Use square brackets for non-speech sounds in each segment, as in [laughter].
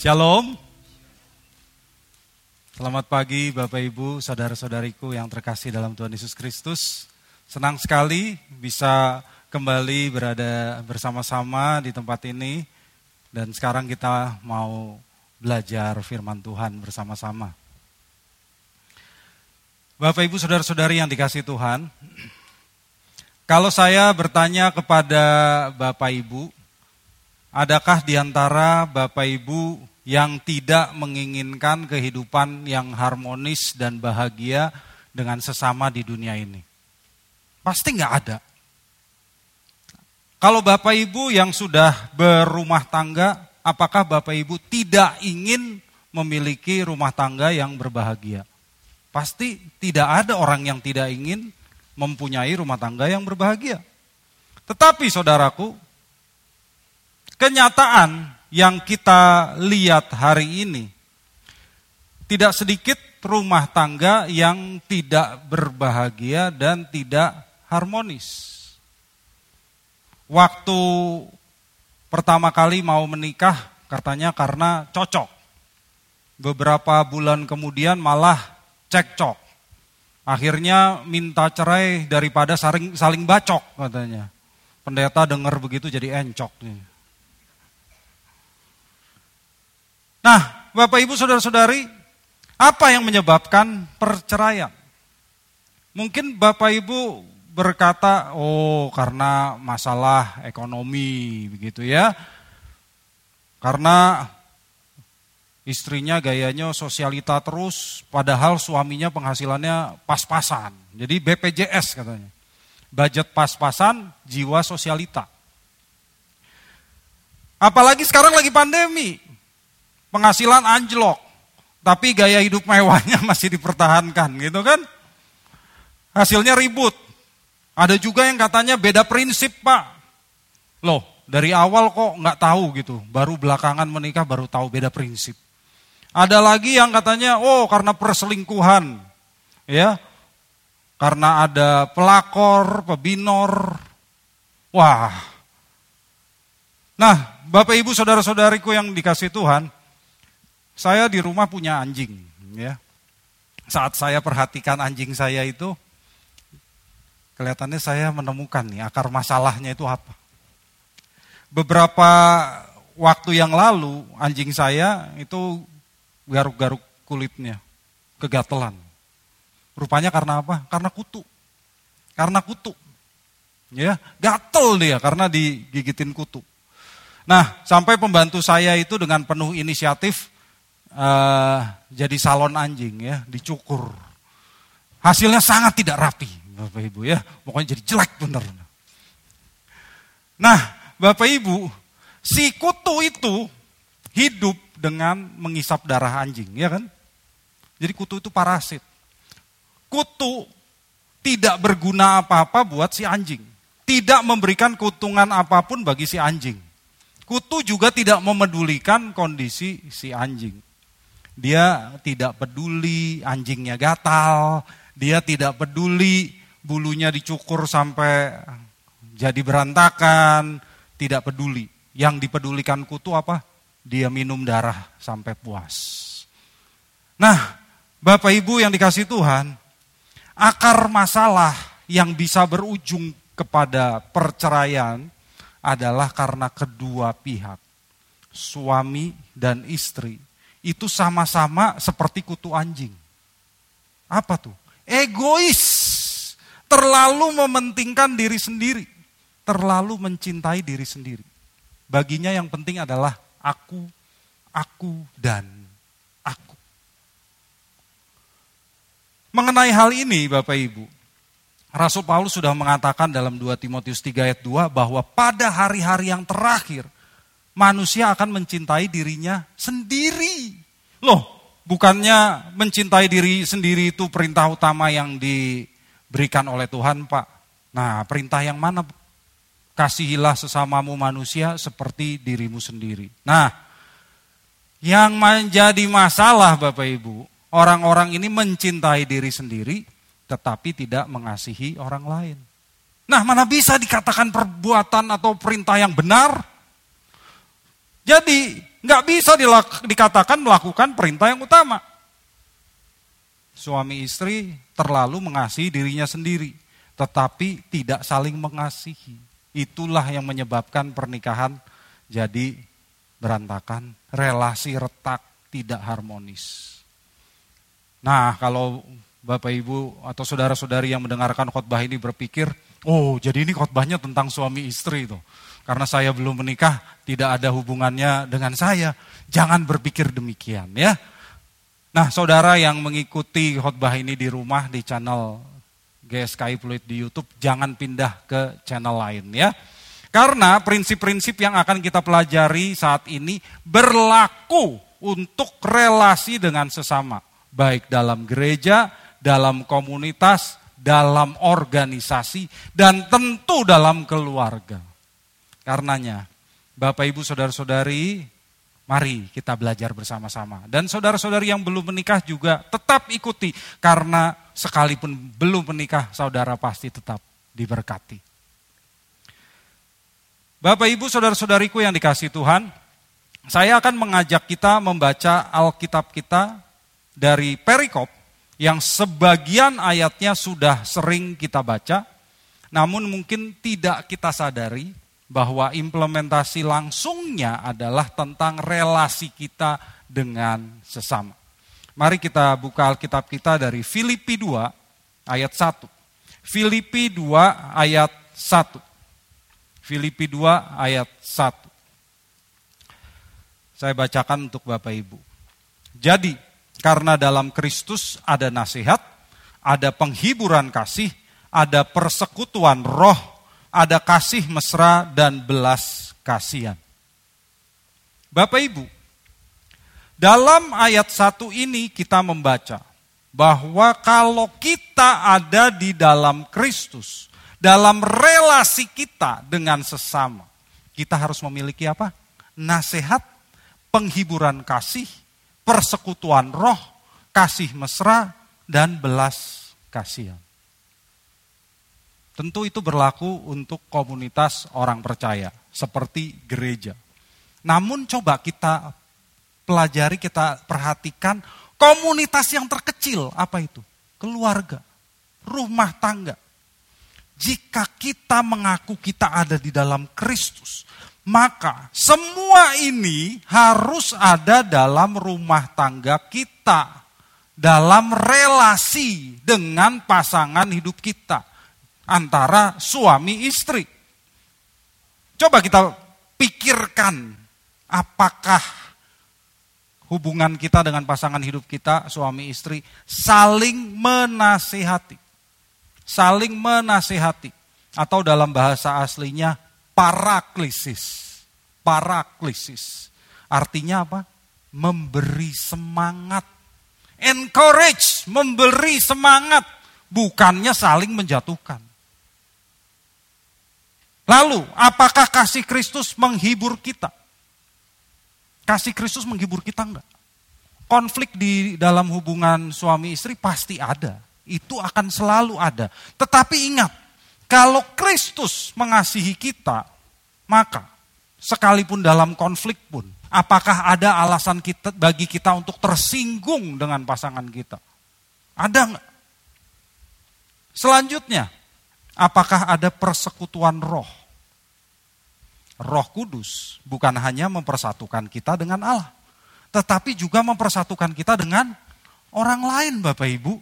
Shalom. Selamat pagi Bapak Ibu, saudara-saudariku yang terkasih dalam Tuhan Yesus Kristus. Senang sekali bisa kembali berada bersama-sama di tempat ini. Dan sekarang kita mau belajar firman Tuhan bersama-sama. Bapak Ibu, saudara-saudari yang dikasih Tuhan. Kalau saya bertanya kepada Bapak Ibu, adakah di antara Bapak Ibu yang tidak menginginkan kehidupan yang harmonis dan bahagia dengan sesama di dunia ini? Pasti nggak ada. Kalau Bapak Ibu yang sudah berumah tangga, apakah Bapak Ibu tidak ingin memiliki rumah tangga yang berbahagia? Pasti tidak ada orang yang tidak ingin mempunyai rumah tangga yang berbahagia. Tetapi saudaraku, kenyataan yang kita lihat hari ini, tidak sedikit rumah tangga yang tidak berbahagia dan tidak harmonis. Waktu pertama kali mau menikah, katanya karena cocok. Beberapa bulan kemudian malah cekcok. Akhirnya minta cerai daripada saling, saling bacok katanya. Pendeta dengar begitu jadi encok. Nih. Nah, Bapak Ibu Saudara-saudari, apa yang menyebabkan perceraian? Mungkin Bapak Ibu berkata, "Oh, karena masalah ekonomi," begitu ya. Karena istrinya gayanya sosialita terus, padahal suaminya penghasilannya pas-pasan. Jadi BPJS katanya. Budget pas-pasan, jiwa sosialita. Apalagi sekarang lagi pandemi, penghasilan anjlok, tapi gaya hidup mewahnya [laughs] masih dipertahankan gitu kan. Hasilnya ribut. Ada juga yang katanya beda prinsip pak. Loh dari awal kok nggak tahu gitu, baru belakangan menikah baru tahu beda prinsip. Ada lagi yang katanya, oh karena perselingkuhan, ya, karena ada pelakor, pebinor, wah. Nah, Bapak Ibu saudara-saudariku yang dikasih Tuhan, saya di rumah punya anjing, ya. Saat saya perhatikan anjing saya itu, kelihatannya saya menemukan nih akar masalahnya itu apa. Beberapa waktu yang lalu anjing saya itu garuk-garuk kulitnya, kegatelan. Rupanya karena apa? Karena kutu. Karena kutu. Ya, gatel dia karena digigitin kutu. Nah, sampai pembantu saya itu dengan penuh inisiatif uh, jadi salon anjing ya, dicukur. Hasilnya sangat tidak rapi, Bapak Ibu ya. Pokoknya jadi jelek bener. Nah, Bapak Ibu, si kutu itu hidup dengan mengisap darah anjing, ya kan? Jadi kutu itu parasit. Kutu tidak berguna apa-apa buat si anjing. Tidak memberikan keuntungan apa pun bagi si anjing. Kutu juga tidak memedulikan kondisi si anjing. Dia tidak peduli anjingnya gatal, dia tidak peduli bulunya dicukur sampai jadi berantakan, tidak peduli. Yang dipedulikan kutu apa? Dia minum darah sampai puas. Nah, Bapak Ibu yang dikasih Tuhan, akar masalah yang bisa berujung kepada perceraian adalah karena kedua pihak, suami dan istri itu sama-sama seperti kutu anjing. Apa tuh? Egois. Terlalu mementingkan diri sendiri. Terlalu mencintai diri sendiri. Baginya yang penting adalah aku, aku, dan aku. Mengenai hal ini Bapak Ibu, Rasul Paulus sudah mengatakan dalam 2 Timotius 3 ayat 2 bahwa pada hari-hari yang terakhir manusia akan mencintai dirinya sendiri. Loh, bukannya mencintai diri sendiri itu perintah utama yang diberikan oleh Tuhan, Pak. Nah, perintah yang mana? Kasihilah sesamamu manusia seperti dirimu sendiri. Nah, yang menjadi masalah Bapak Ibu, orang-orang ini mencintai diri sendiri tetapi tidak mengasihi orang lain. Nah, mana bisa dikatakan perbuatan atau perintah yang benar jadi nggak bisa dikatakan melakukan perintah yang utama. Suami istri terlalu mengasihi dirinya sendiri, tetapi tidak saling mengasihi. Itulah yang menyebabkan pernikahan jadi berantakan, relasi retak, tidak harmonis. Nah, kalau Bapak Ibu atau saudara-saudari yang mendengarkan khotbah ini berpikir, oh jadi ini khotbahnya tentang suami istri itu. Karena saya belum menikah, tidak ada hubungannya dengan saya. Jangan berpikir demikian ya. Nah saudara yang mengikuti khotbah ini di rumah di channel GSKI Fluid di Youtube, jangan pindah ke channel lain ya. Karena prinsip-prinsip yang akan kita pelajari saat ini berlaku untuk relasi dengan sesama. Baik dalam gereja, dalam komunitas, dalam organisasi, dan tentu dalam keluarga. Karenanya, Bapak Ibu Saudara-saudari, mari kita belajar bersama-sama. Dan saudara-saudari yang belum menikah juga tetap ikuti, karena sekalipun belum menikah, saudara pasti tetap diberkati. Bapak Ibu Saudara-saudariku yang dikasih Tuhan, saya akan mengajak kita membaca Alkitab kita dari perikop yang sebagian ayatnya sudah sering kita baca, namun mungkin tidak kita sadari bahwa implementasi langsungnya adalah tentang relasi kita dengan sesama. Mari kita buka Alkitab kita dari Filipi 2 ayat 1. Filipi 2 ayat 1. Filipi 2 ayat 1. Saya bacakan untuk Bapak Ibu. Jadi, karena dalam Kristus ada nasihat, ada penghiburan kasih, ada persekutuan roh, ada kasih mesra dan belas kasihan. Bapak Ibu, dalam ayat satu ini kita membaca bahwa kalau kita ada di dalam Kristus, dalam relasi kita dengan sesama, kita harus memiliki apa? Nasihat, penghiburan kasih, persekutuan roh, kasih mesra, dan belas kasihan. Tentu itu berlaku untuk komunitas orang percaya, seperti gereja. Namun coba kita pelajari, kita perhatikan komunitas yang terkecil, apa itu? Keluarga, rumah tangga. Jika kita mengaku kita ada di dalam Kristus, maka semua ini harus ada dalam rumah tangga kita, dalam relasi dengan pasangan hidup kita, antara suami istri. Coba kita pikirkan, apakah hubungan kita dengan pasangan hidup kita, suami istri, saling menasihati. Saling menasihati. Atau dalam bahasa aslinya, paraklisis. Paraklisis. Artinya apa? Memberi semangat. Encourage, memberi semangat. Bukannya saling menjatuhkan. Lalu, apakah kasih Kristus menghibur kita? Kasih Kristus menghibur kita enggak? Konflik di dalam hubungan suami istri pasti ada. Itu akan selalu ada. Tetapi ingat, kalau Kristus mengasihi kita, maka sekalipun dalam konflik pun, apakah ada alasan kita bagi kita untuk tersinggung dengan pasangan kita? Ada nggak? Selanjutnya, apakah ada persekutuan roh? Roh Kudus bukan hanya mempersatukan kita dengan Allah, tetapi juga mempersatukan kita dengan orang lain, Bapak Ibu.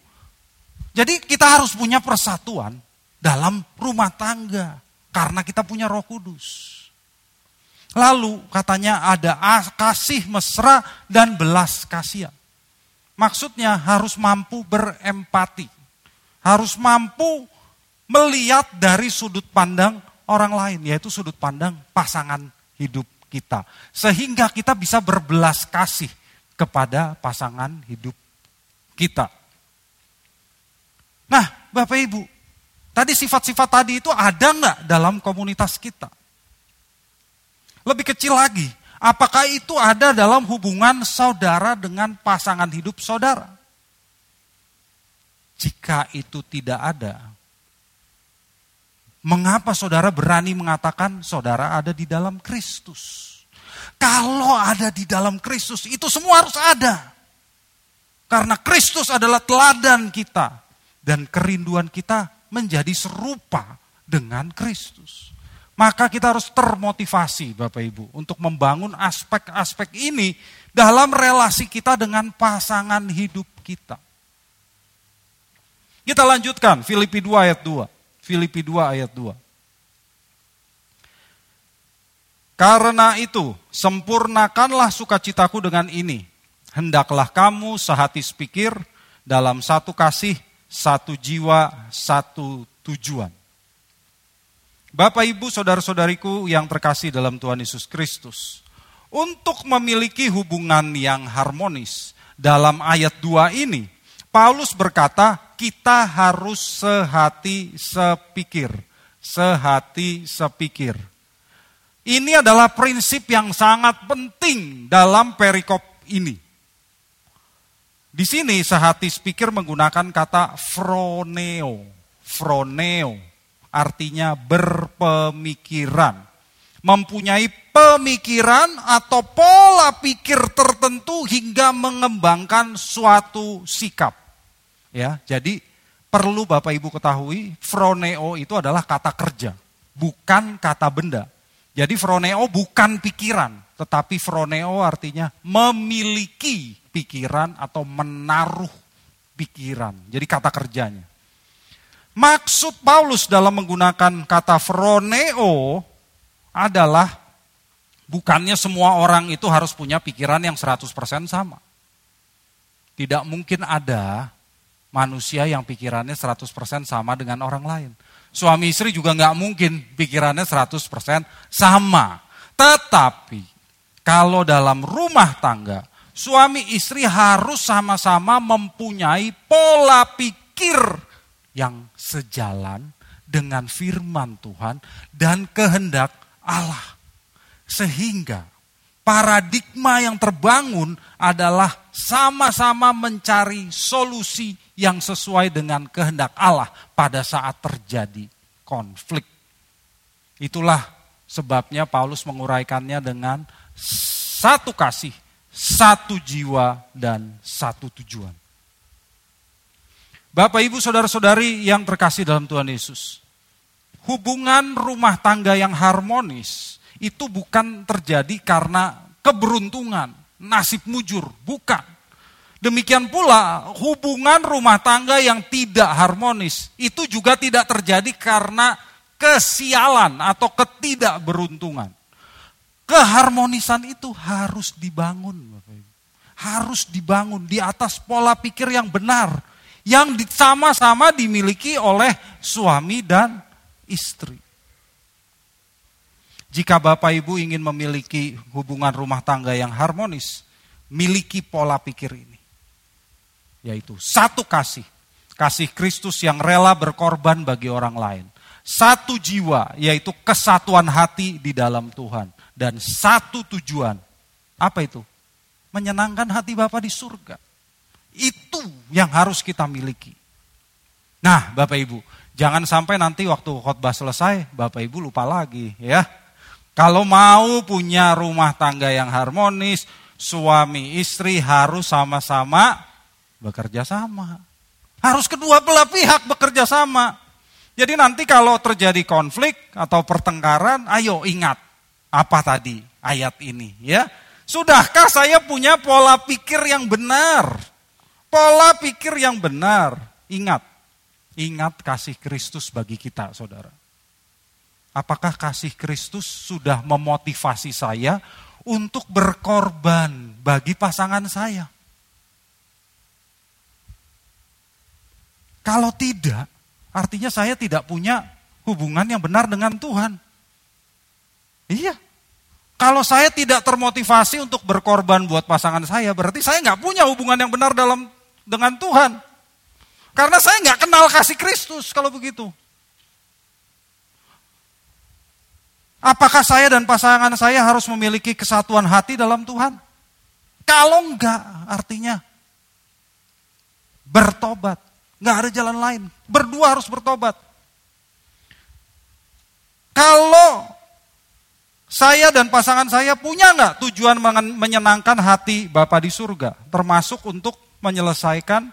Jadi kita harus punya persatuan dalam rumah tangga karena kita punya Roh Kudus. Lalu katanya ada kasih mesra dan belas kasihan. Maksudnya harus mampu berempati. Harus mampu melihat dari sudut pandang orang lain, yaitu sudut pandang pasangan hidup kita. Sehingga kita bisa berbelas kasih kepada pasangan hidup kita. Nah, Bapak Ibu, Tadi sifat-sifat tadi itu ada nggak dalam komunitas kita? Lebih kecil lagi, apakah itu ada dalam hubungan saudara dengan pasangan hidup saudara? Jika itu tidak ada, mengapa saudara berani mengatakan saudara ada di dalam Kristus? Kalau ada di dalam Kristus, itu semua harus ada. Karena Kristus adalah teladan kita. Dan kerinduan kita menjadi serupa dengan Kristus. Maka kita harus termotivasi Bapak Ibu untuk membangun aspek-aspek ini dalam relasi kita dengan pasangan hidup kita. Kita lanjutkan Filipi 2 ayat 2. Filipi 2 ayat 2. Karena itu, sempurnakanlah sukacitaku dengan ini. Hendaklah kamu sehati sepikir dalam satu kasih, satu jiwa, satu tujuan. Bapak, ibu, saudara-saudariku yang terkasih dalam Tuhan Yesus Kristus, untuk memiliki hubungan yang harmonis dalam ayat 2 ini, Paulus berkata, kita harus sehati sepikir, sehati sepikir. Ini adalah prinsip yang sangat penting dalam perikop ini. Di sini sehati speaker menggunakan kata froneo. Froneo artinya berpemikiran. Mempunyai pemikiran atau pola pikir tertentu hingga mengembangkan suatu sikap. Ya, jadi perlu Bapak Ibu ketahui, froneo itu adalah kata kerja, bukan kata benda. Jadi froneo bukan pikiran, tetapi froneo artinya memiliki pikiran atau menaruh pikiran. Jadi kata kerjanya. Maksud Paulus dalam menggunakan kata froneo adalah bukannya semua orang itu harus punya pikiran yang 100% sama. Tidak mungkin ada manusia yang pikirannya 100% sama dengan orang lain. Suami istri juga nggak mungkin pikirannya 100% sama. Tetapi kalau dalam rumah tangga, suami istri harus sama-sama mempunyai pola pikir yang sejalan dengan firman Tuhan dan kehendak Allah. Sehingga paradigma yang terbangun adalah sama-sama mencari solusi yang sesuai dengan kehendak Allah pada saat terjadi konflik. Itulah sebabnya Paulus menguraikannya dengan satu kasih, satu jiwa, dan satu tujuan. Bapak, ibu, saudara-saudari yang terkasih dalam Tuhan Yesus, hubungan rumah tangga yang harmonis itu bukan terjadi karena keberuntungan, nasib mujur, bukan Demikian pula hubungan rumah tangga yang tidak harmonis itu juga tidak terjadi karena kesialan atau ketidakberuntungan. Keharmonisan itu harus dibangun, Harus dibangun di atas pola pikir yang benar yang sama-sama dimiliki oleh suami dan istri. Jika Bapak Ibu ingin memiliki hubungan rumah tangga yang harmonis, miliki pola pikir ini yaitu satu kasih. Kasih Kristus yang rela berkorban bagi orang lain. Satu jiwa, yaitu kesatuan hati di dalam Tuhan. Dan satu tujuan. Apa itu? Menyenangkan hati Bapak di surga. Itu yang harus kita miliki. Nah, Bapak Ibu, jangan sampai nanti waktu khotbah selesai, Bapak Ibu lupa lagi ya. Kalau mau punya rumah tangga yang harmonis, suami istri harus sama-sama bekerja sama. Harus kedua belah pihak bekerja sama. Jadi nanti kalau terjadi konflik atau pertengkaran, ayo ingat apa tadi ayat ini ya. Sudahkah saya punya pola pikir yang benar? Pola pikir yang benar. Ingat, ingat kasih Kristus bagi kita, saudara. Apakah kasih Kristus sudah memotivasi saya untuk berkorban bagi pasangan saya? Kalau tidak, artinya saya tidak punya hubungan yang benar dengan Tuhan. Iya. Kalau saya tidak termotivasi untuk berkorban buat pasangan saya, berarti saya nggak punya hubungan yang benar dalam dengan Tuhan. Karena saya nggak kenal kasih Kristus kalau begitu. Apakah saya dan pasangan saya harus memiliki kesatuan hati dalam Tuhan? Kalau enggak, artinya bertobat. Nggak ada jalan lain. Berdua harus bertobat. Kalau Saya dan pasangan saya punya nggak tujuan menyenangkan hati Bapa di surga, termasuk untuk menyelesaikan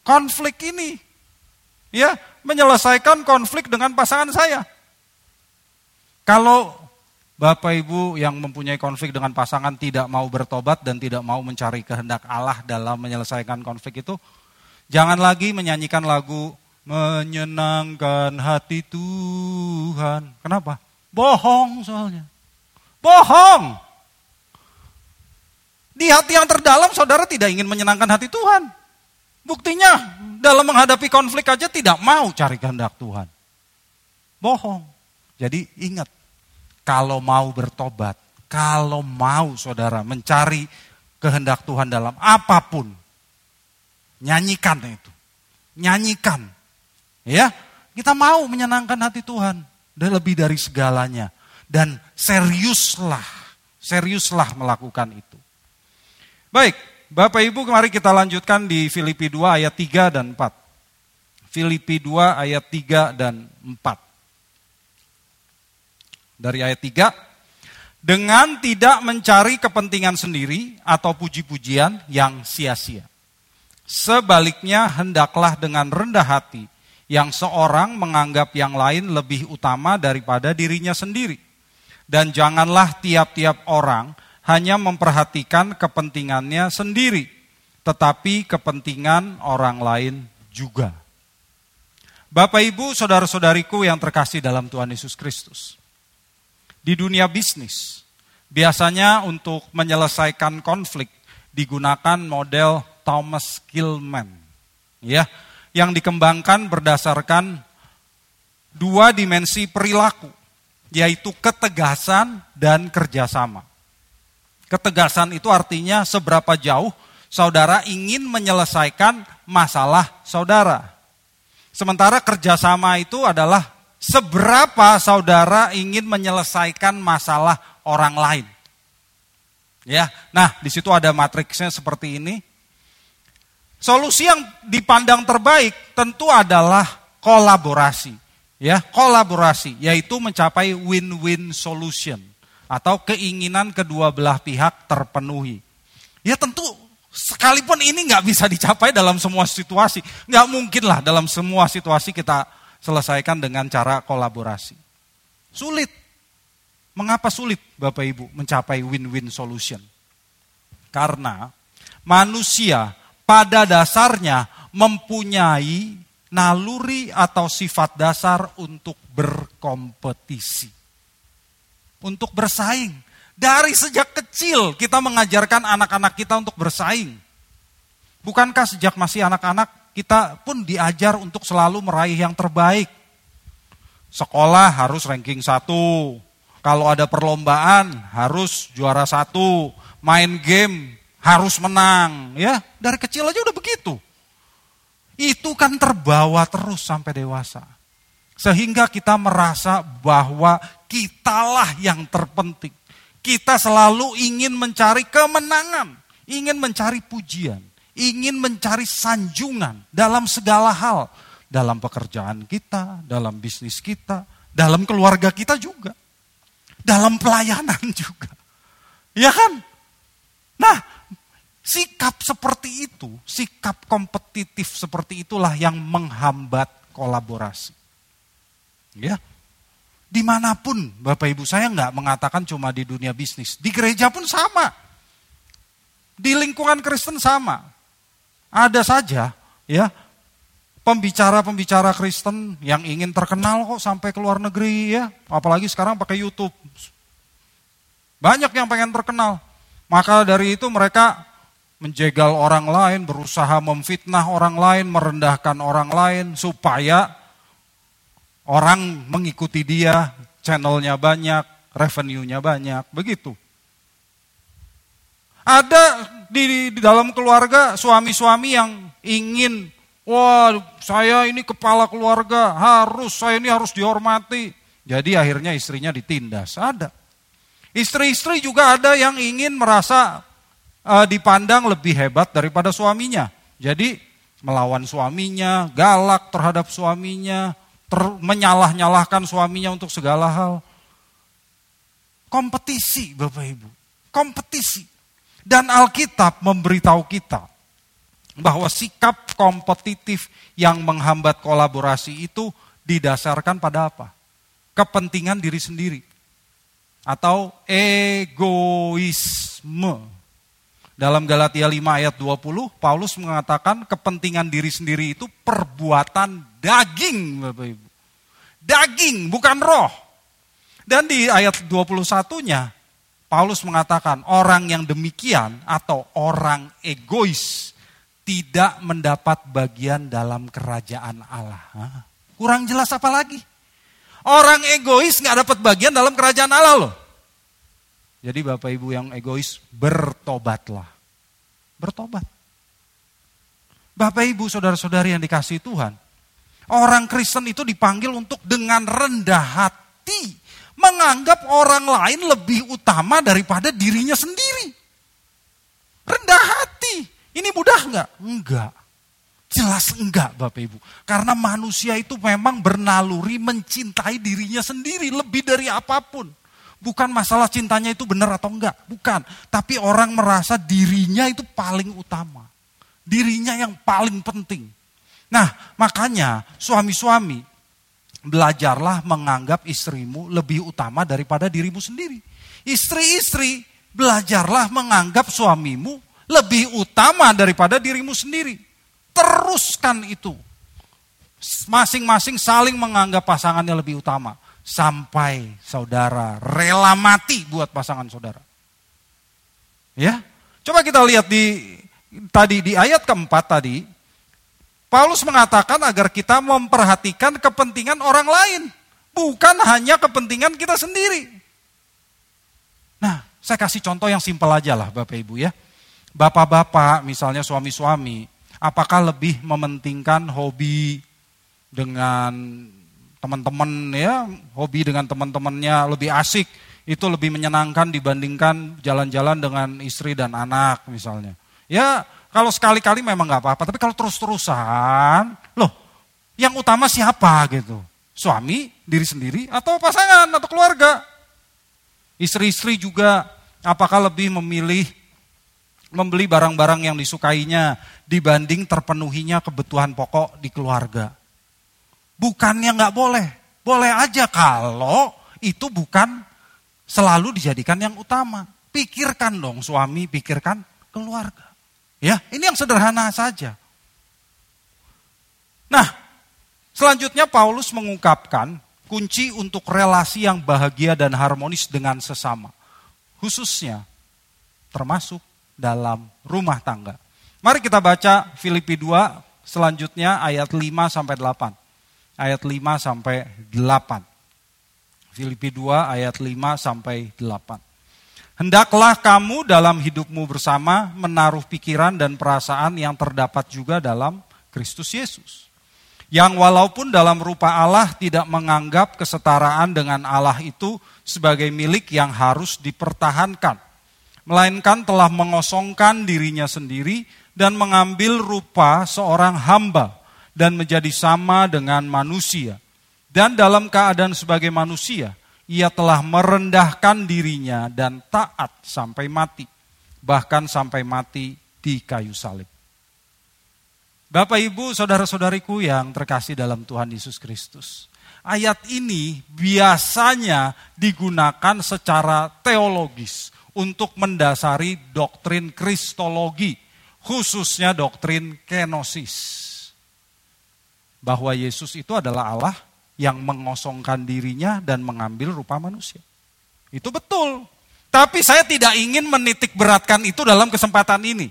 konflik ini. Ya, menyelesaikan konflik dengan pasangan saya. Kalau Bapak Ibu yang mempunyai konflik dengan pasangan tidak mau bertobat dan tidak mau mencari kehendak Allah dalam menyelesaikan konflik itu, jangan lagi menyanyikan lagu menyenangkan hati Tuhan. Kenapa? Bohong soalnya. Bohong. Di hati yang terdalam saudara tidak ingin menyenangkan hati Tuhan. Buktinya dalam menghadapi konflik aja tidak mau cari kehendak Tuhan. Bohong. Jadi ingat, kalau mau bertobat, kalau mau saudara mencari kehendak Tuhan dalam apa pun, nyanyikan itu. Nyanyikan. Ya, kita mau menyenangkan hati Tuhan. Dan lebih dari segalanya. Dan seriuslah, seriuslah melakukan itu. Baik, Bapak Ibu mari kita lanjutkan di Filipi 2 ayat 3 dan 4. Filipi 2 ayat 3 dan 4. Dari ayat 3, dengan tidak mencari kepentingan sendiri atau puji-pujian yang sia-sia. Sebaliknya hendaklah dengan rendah hati yang seorang menganggap yang lain lebih utama daripada dirinya sendiri dan janganlah tiap-tiap orang hanya memperhatikan kepentingannya sendiri, tetapi kepentingan orang lain juga. Bapak, ibu, saudara-saudariku yang terkasih dalam Tuhan Yesus Kristus, di dunia bisnis, biasanya untuk menyelesaikan konflik digunakan model Thomas Gilman, ya, yang dikembangkan berdasarkan dua dimensi perilaku yaitu ketegasan dan kerjasama. Ketegasan itu artinya seberapa jauh saudara ingin menyelesaikan masalah saudara. Sementara kerjasama itu adalah seberapa saudara ingin menyelesaikan masalah orang lain. Ya, nah di situ ada matriksnya seperti ini. Solusi yang dipandang terbaik tentu adalah kolaborasi ya kolaborasi yaitu mencapai win-win solution atau keinginan kedua belah pihak terpenuhi. Ya tentu sekalipun ini nggak bisa dicapai dalam semua situasi, nggak mungkin lah dalam semua situasi kita selesaikan dengan cara kolaborasi. Sulit. Mengapa sulit Bapak Ibu mencapai win-win solution? Karena manusia pada dasarnya mempunyai naluri atau sifat dasar untuk berkompetisi. Untuk bersaing. Dari sejak kecil kita mengajarkan anak-anak kita untuk bersaing. Bukankah sejak masih anak-anak kita pun diajar untuk selalu meraih yang terbaik. Sekolah harus ranking satu. Kalau ada perlombaan harus juara satu. Main game harus menang. Ya, dari kecil aja udah begitu itu kan terbawa terus sampai dewasa. Sehingga kita merasa bahwa kitalah yang terpenting. Kita selalu ingin mencari kemenangan, ingin mencari pujian, ingin mencari sanjungan dalam segala hal. Dalam pekerjaan kita, dalam bisnis kita, dalam keluarga kita juga. Dalam pelayanan [laughs] juga. Ya kan? Nah, Sikap seperti itu, sikap kompetitif seperti itulah yang menghambat kolaborasi. Ya, di mana pun Bapak Ibu saya nggak mengatakan cuma di dunia bisnis, di gereja pun sama, di lingkungan Kristen sama. Ada saja ya pembicara-pembicara Kristen yang ingin terkenal kok sampai ke luar negeri ya, apalagi sekarang pakai YouTube. Banyak yang pengen terkenal. Maka dari itu mereka menjegal orang lain, berusaha memfitnah orang lain, merendahkan orang lain supaya orang mengikuti dia, channelnya banyak, revenue-nya banyak, begitu. Ada di, di dalam keluarga suami-suami yang ingin, wah saya ini kepala keluarga, harus saya ini harus dihormati. Jadi akhirnya istrinya ditindas, ada. Istri-istri juga ada yang ingin merasa uh, dipandang lebih hebat daripada suaminya. Jadi melawan suaminya, galak terhadap suaminya, ter, menyalah-nyalahkan suaminya untuk segala hal. kompetisi Bapak Ibu. Kompetisi. Dan Alkitab memberitahu kita bahwa sikap kompetitif yang menghambat kolaborasi itu didasarkan pada apa? Kepentingan diri sendiri. Atau egoisme. Dalam Galatia 5 ayat 20, Paulus mengatakan kepentingan diri sendiri itu perbuatan daging, Bapak Ibu. Daging, bukan roh. Dan di ayat 21-nya, Paulus mengatakan orang yang demikian atau orang egois tidak mendapat bagian dalam kerajaan Allah. Kurang jelas apa lagi? Orang egois nggak dapat bagian dalam kerajaan Allah loh. Jadi Bapak Ibu yang egois, bertobatlah. Bertobat. Bapak Ibu, saudara-saudari yang dikasih Tuhan. Orang Kristen itu dipanggil untuk dengan rendah hati. Menganggap orang lain lebih utama daripada dirinya sendiri. Rendah hati. Ini mudah nggak? Enggak. Jelas enggak Bapak Ibu. Karena manusia itu memang bernaluri mencintai dirinya sendiri lebih dari apa pun. Bukan masalah cintanya itu benar atau enggak, bukan. Tapi orang merasa dirinya itu paling utama. Dirinya yang paling penting. Nah, makanya suami-suami belajarlah menganggap istrimu lebih utama daripada dirimu sendiri. Istri-istri belajarlah menganggap suamimu lebih utama daripada dirimu sendiri. Teruskan itu. Masing-masing saling menganggap pasangannya lebih utama sampai saudara rela mati buat pasangan saudara. Ya, coba kita lihat di tadi di ayat keempat tadi, Paulus mengatakan agar kita memperhatikan kepentingan orang lain, bukan hanya kepentingan kita sendiri. Nah, saya kasih contoh yang simpel aja lah Bapak Ibu ya. Bapak-bapak, misalnya suami-suami, apakah lebih mementingkan hobi dengan teman-teman ya hobi dengan teman-temannya lebih asik itu lebih menyenangkan dibandingkan jalan-jalan dengan istri dan anak misalnya. Ya kalau sekali-kali memang nggak apa-apa, tapi kalau terus-terusan, loh yang utama siapa gitu? Suami, diri sendiri, atau pasangan, atau keluarga? Istri-istri juga apakah lebih memilih membeli barang-barang yang disukainya dibanding terpenuhinya kebutuhan pokok di keluarga? Bukannya nggak boleh, boleh aja kalau itu bukan selalu dijadikan yang utama. Pikirkan dong suami, pikirkan keluarga. Ya, ini yang sederhana saja. Nah, selanjutnya Paulus mengungkapkan kunci untuk relasi yang bahagia dan harmonis dengan sesama. Khususnya termasuk dalam rumah tangga. Mari kita baca Filipi 2 selanjutnya ayat 5 sampai 8 ayat 5 sampai 8. Filipi 2 ayat 5 sampai 8. Hendaklah kamu dalam hidupmu bersama menaruh pikiran dan perasaan yang terdapat juga dalam Kristus Yesus. Yang walaupun dalam rupa Allah tidak menganggap kesetaraan dengan Allah itu sebagai milik yang harus dipertahankan. Melainkan telah mengosongkan dirinya sendiri dan mengambil rupa seorang hamba dan menjadi sama dengan manusia. Dan dalam keadaan sebagai manusia, ia telah merendahkan dirinya dan taat sampai mati, bahkan sampai mati di kayu salib. Bapak, ibu, saudara-saudariku yang terkasih dalam Tuhan Yesus Kristus, ayat ini biasanya digunakan secara teologis untuk mendasari doktrin kristologi, khususnya doktrin kenosis bahwa Yesus itu adalah Allah yang mengosongkan dirinya dan mengambil rupa manusia. Itu betul. Tapi saya tidak ingin menitik beratkan itu dalam kesempatan ini.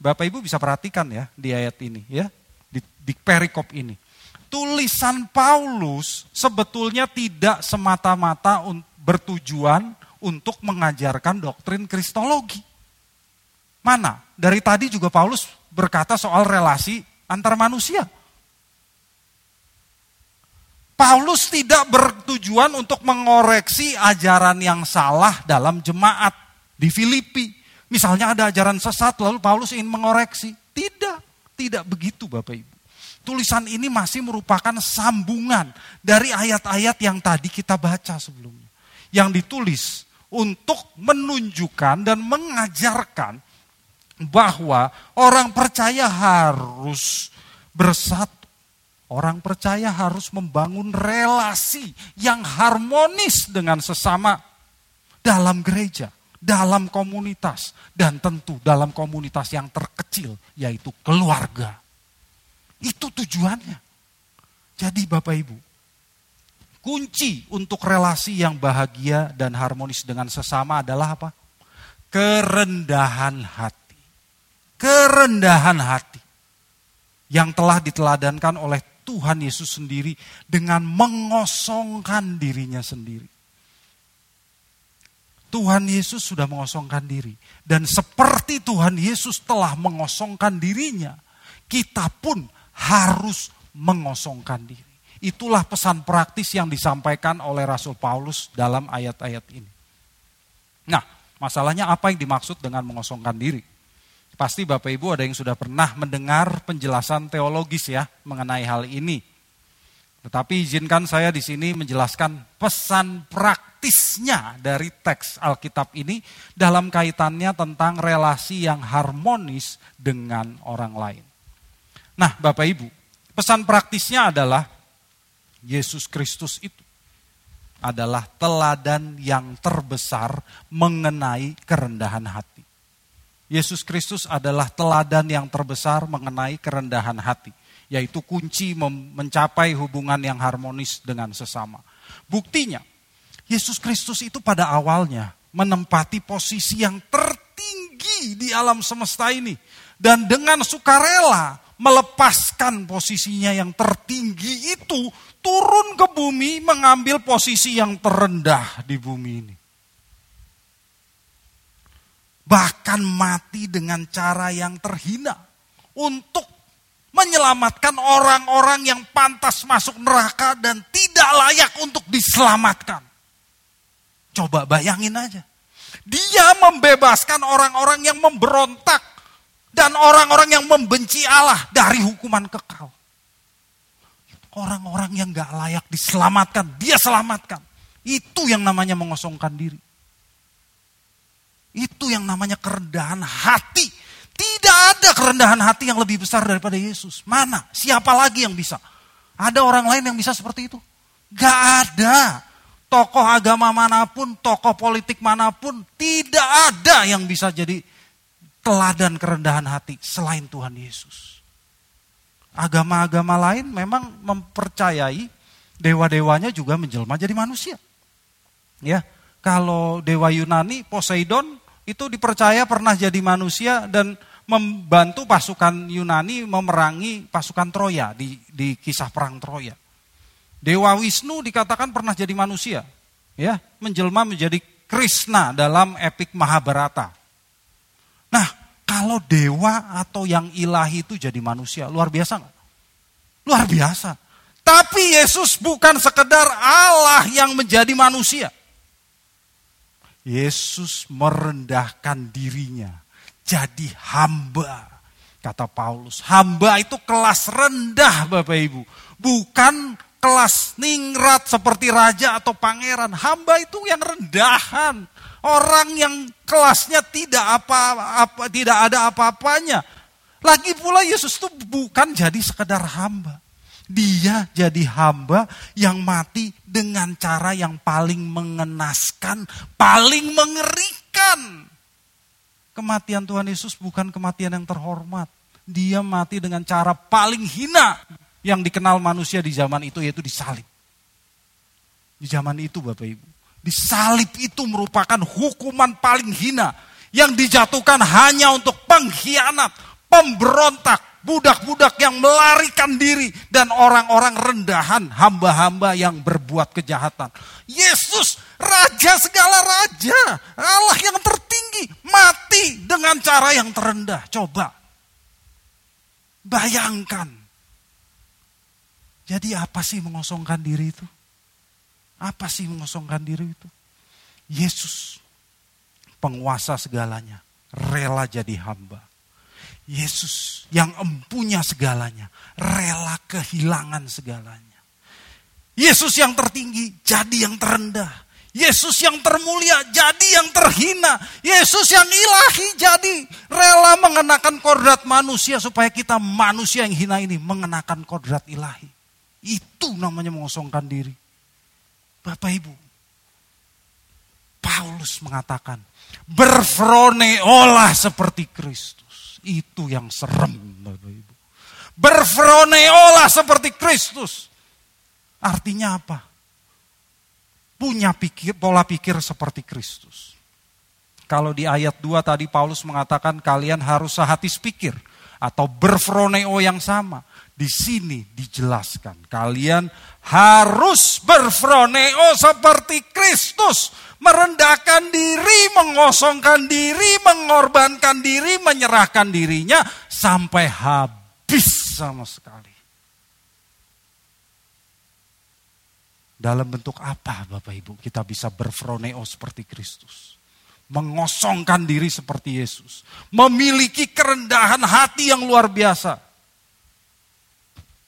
Bapak Ibu bisa perhatikan ya di ayat ini ya, di, di perikop ini. Tulisan Paulus sebetulnya tidak semata-mata bertujuan untuk mengajarkan doktrin kristologi. Mana? Dari tadi juga Paulus berkata soal relasi antar manusia. Paulus tidak bertujuan untuk mengoreksi ajaran yang salah dalam jemaat di Filipi. Misalnya ada ajaran sesat lalu Paulus ingin mengoreksi. Tidak, tidak begitu Bapak Ibu. Tulisan ini masih merupakan sambungan dari ayat-ayat yang tadi kita baca sebelumnya. Yang ditulis untuk menunjukkan dan mengajarkan bahwa orang percaya harus bersatu. Orang percaya harus membangun relasi yang harmonis dengan sesama dalam gereja, dalam komunitas, dan tentu dalam komunitas yang terkecil, yaitu keluarga. Itu tujuannya. Jadi, Bapak Ibu, kunci untuk relasi yang bahagia dan harmonis dengan sesama adalah apa? Kerendahan hati. Kerendahan hati yang telah diteladankan oleh Tuhan Yesus sendiri dengan mengosongkan dirinya sendiri. Tuhan Yesus sudah mengosongkan diri. Dan seperti Tuhan Yesus telah mengosongkan dirinya, kita pun harus mengosongkan diri. Itulah pesan praktis yang disampaikan oleh Rasul Paulus dalam ayat-ayat ini. Nah, masalahnya apa yang dimaksud dengan mengosongkan diri? Pasti Bapak Ibu ada yang sudah pernah mendengar penjelasan teologis ya mengenai hal ini. Tetapi izinkan saya di sini menjelaskan pesan praktisnya dari teks Alkitab ini dalam kaitannya tentang relasi yang harmonis dengan orang lain. Nah, Bapak Ibu, pesan praktisnya adalah Yesus Kristus itu adalah teladan yang terbesar mengenai kerendahan hati. Yesus Kristus adalah teladan yang terbesar mengenai kerendahan hati, yaitu kunci mencapai hubungan yang harmonis dengan sesama. Buktinya, Yesus Kristus itu pada awalnya menempati posisi yang tertinggi di alam semesta ini, dan dengan sukarela melepaskan posisinya yang tertinggi itu, turun ke bumi mengambil posisi yang terendah di bumi ini bahkan mati dengan cara yang terhina untuk menyelamatkan orang-orang yang pantas masuk neraka dan tidak layak untuk diselamatkan. Coba bayangin aja. Dia membebaskan orang-orang yang memberontak dan orang-orang yang membenci Allah dari hukuman kekal. Orang-orang yang gak layak diselamatkan, dia selamatkan. Itu yang namanya mengosongkan diri. Itu yang namanya kerendahan hati. Tidak ada kerendahan hati yang lebih besar daripada Yesus. Mana? Siapa lagi yang bisa? Ada orang lain yang bisa seperti itu? Gak ada. Tokoh agama mana pun, tokoh politik mana pun, tidak ada yang bisa jadi teladan kerendahan hati selain Tuhan Yesus. Agama-agama lain memang mempercayai dewa-dewanya juga menjelma jadi manusia. Ya, kalau dewa Yunani, Poseidon itu dipercaya pernah jadi manusia dan membantu pasukan Yunani memerangi pasukan Troya di, di kisah perang Troya. Dewa Wisnu dikatakan pernah jadi manusia, ya, menjelma menjadi Krishna dalam epik Mahabharata. Nah, kalau dewa atau yang ilahi itu jadi manusia, luar biasa nggak? Luar biasa. Tapi Yesus bukan sekedar Allah yang menjadi manusia. Yesus merendahkan dirinya jadi hamba. Kata Paulus, hamba itu kelas rendah Bapak Ibu. Bukan kelas ningrat seperti raja atau pangeran. Hamba itu yang rendahan. Orang yang kelasnya tidak apa, apa tidak ada apa-apanya. Lagi pula Yesus itu bukan jadi sekedar hamba. Dia jadi hamba yang mati dengan cara yang paling mengenaskan, paling mengerikan. Kematian Tuhan Yesus bukan kematian yang terhormat. Dia mati dengan cara paling hina yang dikenal manusia di zaman itu yaitu disalib. Di zaman itu Bapak Ibu. Disalib itu merupakan hukuman paling hina yang dijatuhkan hanya untuk pengkhianat, pemberontak, budak-budak yang melarikan diri dan orang-orang rendahan, hamba-hamba yang berbuat kejahatan. Yesus, raja segala raja, Allah yang tertinggi, mati dengan cara yang terendah. Coba bayangkan. Jadi apa sih mengosongkan diri itu? Apa sih mengosongkan diri itu? Yesus, penguasa segalanya, rela jadi hamba Yesus yang empunya segalanya, rela kehilangan segalanya. Yesus yang tertinggi jadi yang terendah. Yesus yang termulia jadi yang terhina. Yesus yang ilahi jadi rela mengenakan kodrat manusia supaya kita manusia yang hina ini mengenakan kodrat ilahi. Itu namanya mengosongkan diri. Bapak Ibu, Paulus mengatakan, berfroneolah seperti Kristus. Itu yang serem Bapak Ibu. Berfroneolah seperti Kristus. Artinya apa? punya pikir, pola pikir seperti Kristus. Kalau di ayat 2 tadi Paulus mengatakan kalian harus sehati pikir atau berfroneo yang sama. Di sini dijelaskan kalian harus berfroneo seperti Kristus. Merendahkan diri, mengosongkan diri, mengorbankan diri, menyerahkan dirinya sampai habis sama sekali. Dalam bentuk apa Bapak Ibu kita bisa berfroneo seperti Kristus? Mengosongkan diri seperti Yesus. Memiliki kerendahan hati yang luar biasa.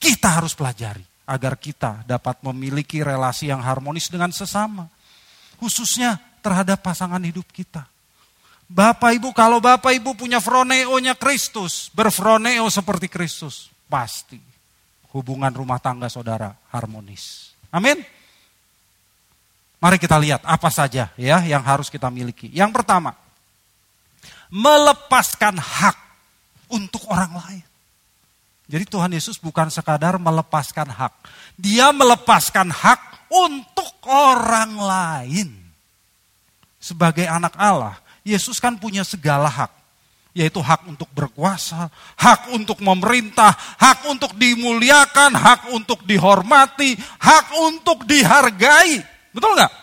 Kita harus pelajari agar kita dapat memiliki relasi yang harmonis dengan sesama. Khususnya terhadap pasangan hidup kita. Bapak Ibu, kalau Bapak Ibu punya froneonya Kristus, berfroneo seperti Kristus, pasti hubungan rumah tangga saudara harmonis. Amin. Mari kita lihat apa saja ya yang harus kita miliki. Yang pertama, melepaskan hak untuk orang lain. Jadi Tuhan Yesus bukan sekadar melepaskan hak. Dia melepaskan hak untuk orang lain. Sebagai anak Allah, Yesus kan punya segala hak. Yaitu hak untuk berkuasa, hak untuk memerintah, hak untuk dimuliakan, hak untuk dihormati, hak untuk dihargai. Betul nggak?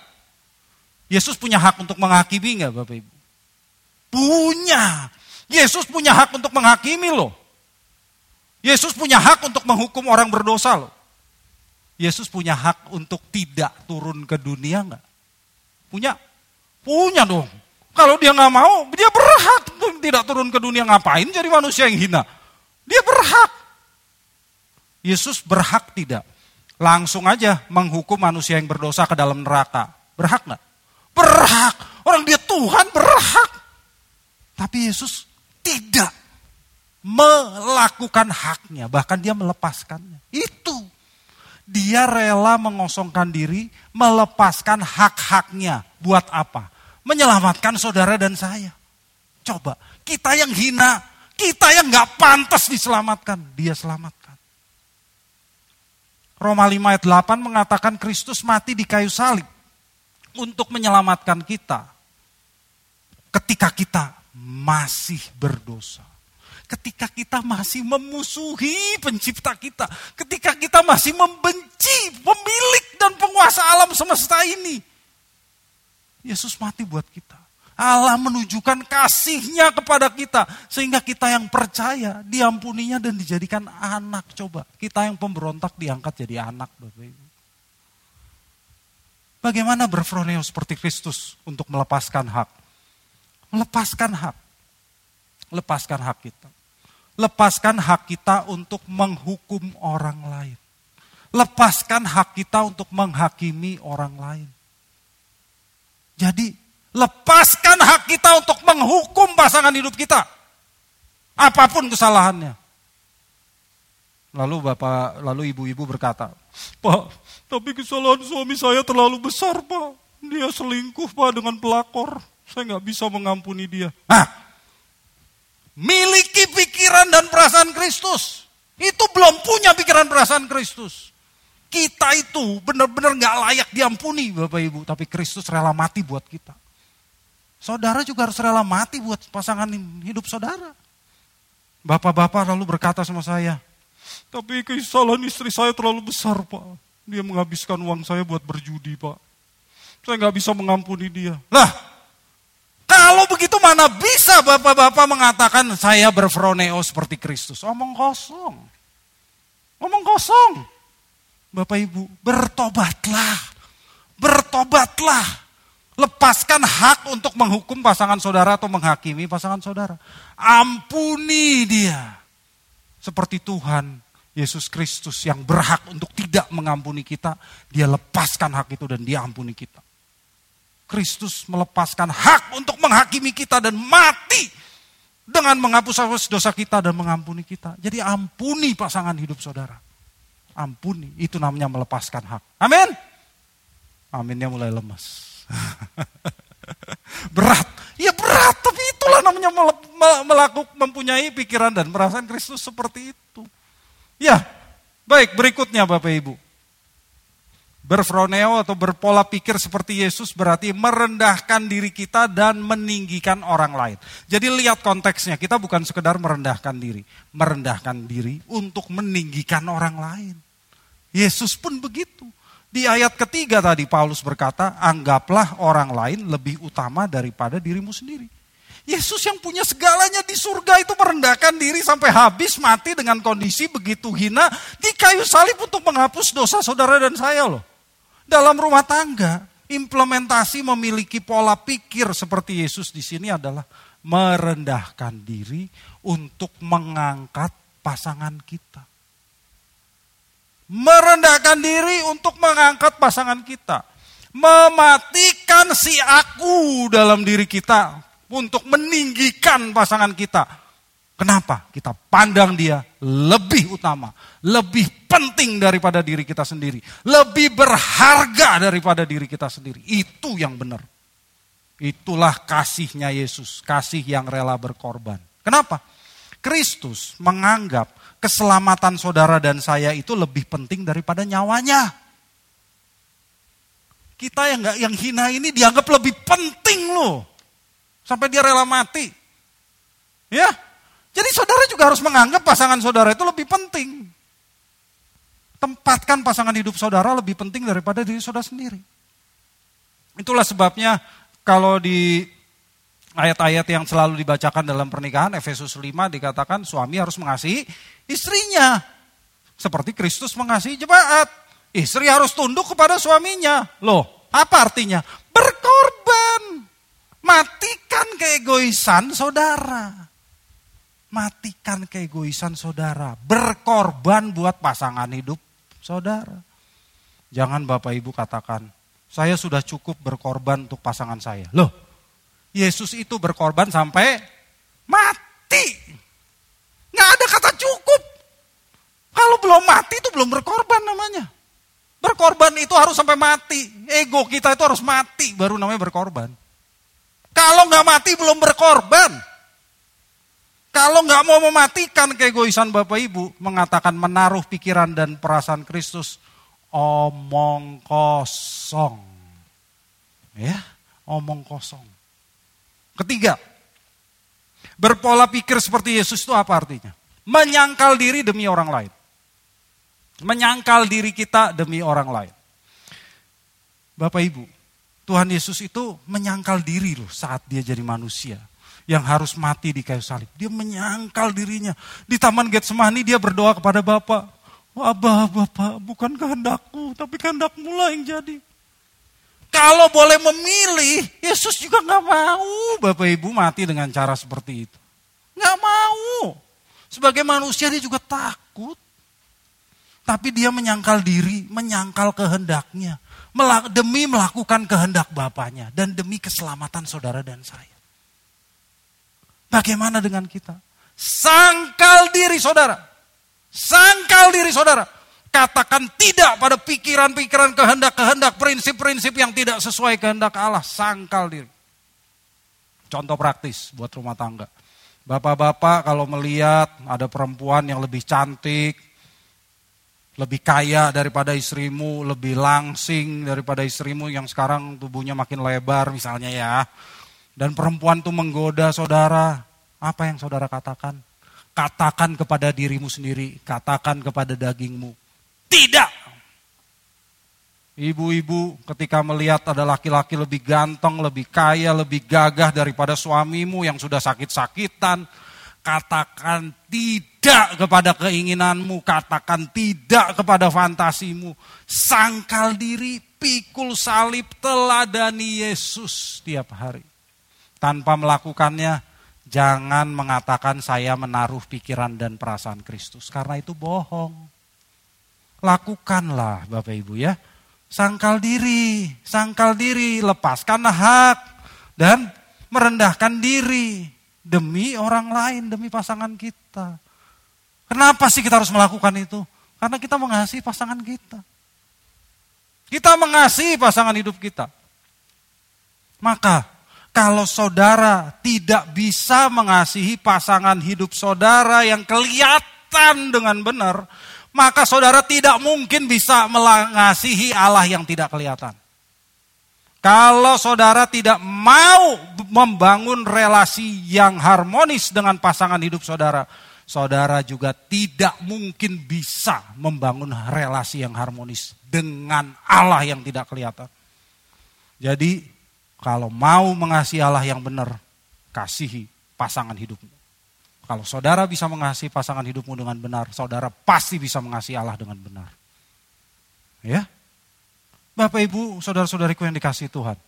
Yesus punya hak untuk menghakimi nggak Bapak Ibu? Punya. Yesus punya hak untuk menghakimi loh. Yesus punya hak untuk menghukum orang berdosa loh. Yesus punya hak untuk tidak turun ke dunia nggak? Punya? Punya dong. Kalau dia nggak mau, dia berhak tidak turun ke dunia. Ngapain jadi manusia yang hina? Dia berhak. Yesus berhak tidak langsung aja menghukum manusia yang berdosa ke dalam neraka. Berhak nggak? Berhak. Orang dia Tuhan berhak. Tapi Yesus tidak melakukan haknya. Bahkan dia melepaskannya. Itu. Dia rela mengosongkan diri, melepaskan hak-haknya. Buat apa? Menyelamatkan saudara dan saya. Coba, kita yang hina, kita yang gak pantas diselamatkan, dia selamat. Roma 5 ayat 8 mengatakan Kristus mati di kayu salib untuk menyelamatkan kita ketika kita masih berdosa. Ketika kita masih memusuhi pencipta kita. Ketika kita masih membenci pemilik dan penguasa alam semesta ini. Yesus mati buat kita. Allah menunjukkan kasihnya kepada kita. Sehingga kita yang percaya diampuninya dan dijadikan anak. Coba kita yang pemberontak diangkat jadi anak. Bagaimana berfroneo seperti Kristus untuk melepaskan hak? Melepaskan hak. Lepaskan hak kita. Lepaskan hak kita untuk menghukum orang lain. Lepaskan hak kita untuk menghakimi orang lain. Jadi Lepaskan hak kita untuk menghukum pasangan hidup kita. Apa pun kesalahannya. Lalu bapak, lalu ibu-ibu berkata, Pak, tapi kesalahan suami saya terlalu besar Pak. Dia selingkuh Pak dengan pelakor. Saya nggak bisa mengampuni dia. Nah, miliki pikiran dan perasaan Kristus. Itu belum punya pikiran perasaan Kristus. Kita itu benar-benar nggak layak diampuni Bapak Ibu. Tapi Kristus rela mati buat kita. Saudara juga harus rela mati buat pasangan hidup saudara. Bapak-bapak lalu berkata sama saya, tapi kesalahan istri saya terlalu besar pak. Dia menghabiskan uang saya buat berjudi pak. Saya nggak bisa mengampuni dia. Lah, kalau begitu mana bisa bapak-bapak mengatakan saya berfroneo seperti Kristus. Omong kosong. Omong kosong. Bapak ibu, bertobatlah. Bertobatlah. Lepaskan hak untuk menghukum pasangan saudara atau menghakimi pasangan saudara. Ampuni dia. Seperti Tuhan Yesus Kristus yang berhak untuk tidak mengampuni kita, dia lepaskan hak itu dan dia ampuni kita. Kristus melepaskan hak untuk menghakimi kita dan mati dengan menghapus dosa kita dan mengampuni kita. Jadi ampuni pasangan hidup saudara. Ampuni, itu namanya melepaskan hak. Amin. Aminnya mulai lemas. [laughs] berat, ya berat, tapi itulah namanya melakukan mempunyai pikiran dan perasaan Kristus seperti itu. Ya, baik berikutnya Bapak Ibu. Berfroneo atau berpola pikir seperti Yesus berarti merendahkan diri kita dan meninggikan orang lain. Jadi lihat konteksnya, kita bukan sekedar merendahkan diri. Merendahkan diri untuk meninggikan orang lain. Yesus pun begitu. Di ayat ketiga tadi Paulus berkata, anggaplah orang lain lebih utama daripada dirimu sendiri. Yesus yang punya segalanya di surga itu merendahkan diri sampai habis mati dengan kondisi begitu hina di kayu salib untuk menghapus dosa saudara dan saya loh. Dalam rumah tangga, implementasi memiliki pola pikir seperti Yesus di sini adalah merendahkan diri untuk mengangkat pasangan kita. Merendahkan diri untuk mengangkat pasangan kita. Mematikan si aku dalam diri kita untuk meninggikan pasangan kita Kenapa? Kita pandang dia lebih utama, lebih penting daripada diri kita sendiri, lebih berharga daripada diri kita sendiri. Itu yang benar. Itulah kasihnya Yesus, kasih yang rela berkorban. Kenapa? Kristus menganggap keselamatan saudara dan saya itu lebih penting daripada nyawanya. Kita yang nggak yang hina ini dianggap lebih penting loh. Sampai dia rela mati. Ya, jadi saudara juga harus menganggap pasangan saudara itu lebih penting. Tempatkan pasangan hidup saudara lebih penting daripada diri saudara sendiri. Itulah sebabnya kalau di ayat-ayat yang selalu dibacakan dalam pernikahan, Efesus 5 dikatakan suami harus mengasihi istrinya. Seperti Kristus mengasihi jemaat. Istri harus tunduk kepada suaminya. Loh, apa artinya? Berkorban. Matikan keegoisan saudara. Matikan keegoisan saudara. Berkorban buat pasangan hidup saudara. Jangan Bapak Ibu katakan, saya sudah cukup berkorban untuk pasangan saya. Loh, Yesus itu berkorban sampai mati. Nggak ada kata cukup. Kalau belum mati itu belum berkorban namanya. Berkorban itu harus sampai mati. Ego kita itu harus mati baru namanya berkorban. Kalau nggak mati belum berkorban. Kalau nggak mau mematikan keegoisan Bapak Ibu, mengatakan menaruh pikiran dan perasaan Kristus, omong kosong. Ya, omong kosong. Ketiga, berpola pikir seperti Yesus itu apa artinya? Menyangkal diri demi orang lain. Menyangkal diri kita demi orang lain. Bapak Ibu, Tuhan Yesus itu menyangkal diri loh saat dia jadi manusia yang harus mati di kayu salib. Dia menyangkal dirinya. Di Taman Getsemani dia berdoa kepada Bapak. Abah, Bapak, bukan kehendakku, tapi kehendakmu lah yang jadi. Kalau boleh memilih, Yesus juga nggak mau Bapak Ibu mati dengan cara seperti itu. Nggak mau. Sebagai manusia dia juga takut. Tapi dia menyangkal diri, menyangkal kehendaknya. Demi melakukan kehendak Bapaknya. Dan demi keselamatan saudara dan saya. Bagaimana dengan kita? Sangkal diri saudara. Sangkal diri saudara. Katakan tidak pada pikiran-pikiran kehendak-kehendak, prinsip-prinsip yang tidak sesuai kehendak Allah. Sangkal diri. Contoh praktis buat rumah tangga. Bapak-bapak kalau melihat ada perempuan yang lebih cantik, lebih kaya daripada istrimu, lebih langsing daripada istrimu yang sekarang tubuhnya makin lebar misalnya ya dan perempuan itu menggoda saudara, apa yang saudara katakan? Katakan kepada dirimu sendiri, katakan kepada dagingmu. Tidak. Ibu-ibu ketika melihat ada laki-laki lebih ganteng, lebih kaya, lebih gagah daripada suamimu yang sudah sakit-sakitan, katakan tidak kepada keinginanmu, katakan tidak kepada fantasimu. Sangkal diri, pikul salib, teladani Yesus tiap hari tanpa melakukannya, jangan mengatakan saya menaruh pikiran dan perasaan Kristus. Karena itu bohong. Lakukanlah Bapak Ibu ya. Sangkal diri, sangkal diri, lepaskan hak dan merendahkan diri demi orang lain, demi pasangan kita. Kenapa sih kita harus melakukan itu? Karena kita mengasihi pasangan kita. Kita mengasihi pasangan hidup kita. Maka kalau saudara tidak bisa mengasihi pasangan hidup saudara yang kelihatan dengan benar, maka saudara tidak mungkin bisa mengasihi Allah yang tidak kelihatan. Kalau saudara tidak mau membangun relasi yang harmonis dengan pasangan hidup saudara, saudara juga tidak mungkin bisa membangun relasi yang harmonis dengan Allah yang tidak kelihatan. Jadi, kalau mau mengasihi Allah yang benar, kasihi pasangan hidupmu. Kalau saudara bisa mengasihi pasangan hidupmu dengan benar, saudara pasti bisa mengasihi Allah dengan benar. Ya. Bapak Ibu, saudara-saudariku yang dikasihi Tuhan.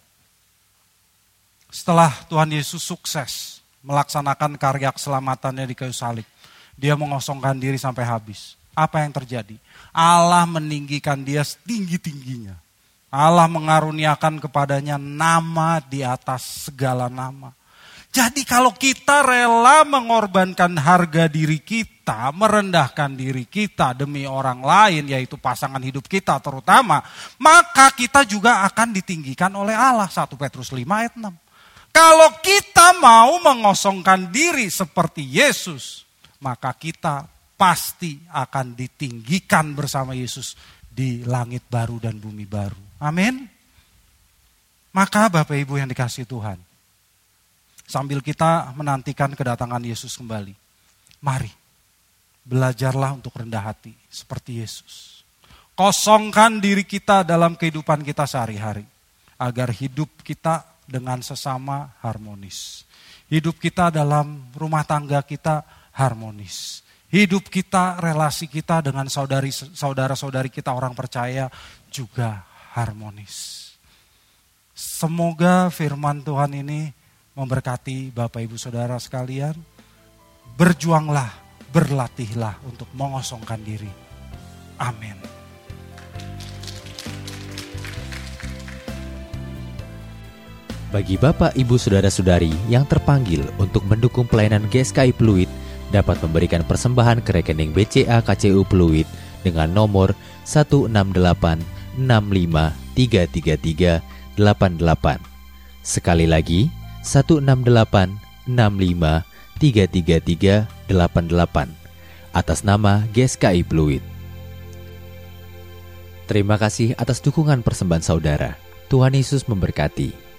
Setelah Tuhan Yesus sukses melaksanakan karya keselamatannya di kayu salib, dia mengosongkan diri sampai habis. Apa yang terjadi? Allah meninggikan dia setinggi-tingginya. Allah mengaruniakan kepadanya nama di atas segala nama. Jadi kalau kita rela mengorbankan harga diri kita, merendahkan diri kita demi orang lain, yaitu pasangan hidup kita terutama, maka kita juga akan ditinggikan oleh Allah. 1 Petrus 5 ayat 6. Kalau kita mau mengosongkan diri seperti Yesus, maka kita pasti akan ditinggikan bersama Yesus di langit baru dan bumi baru. Amin. Maka Bapak Ibu yang dikasih Tuhan, sambil kita menantikan kedatangan Yesus kembali. Mari, belajarlah untuk rendah hati seperti Yesus. Kosongkan diri kita dalam kehidupan kita sehari-hari. Agar hidup kita dengan sesama harmonis. Hidup kita dalam rumah tangga kita harmonis. Hidup kita, relasi kita dengan saudari saudara-saudari kita orang percaya juga harmonis. Semoga firman Tuhan ini memberkati Bapak Ibu Saudara sekalian. Berjuanglah, berlatihlah untuk mengosongkan diri. Amin. Bagi Bapak, Ibu, Saudara-saudari yang terpanggil untuk mendukung pelayanan GSKI Pluit dapat memberikan persembahan ke rekening BCA KCU Pluit dengan nomor 1686533388. Sekali lagi, 168 65 333 88 atas nama GSKI Fluid. Terima kasih atas dukungan persembahan saudara. Tuhan Yesus memberkati.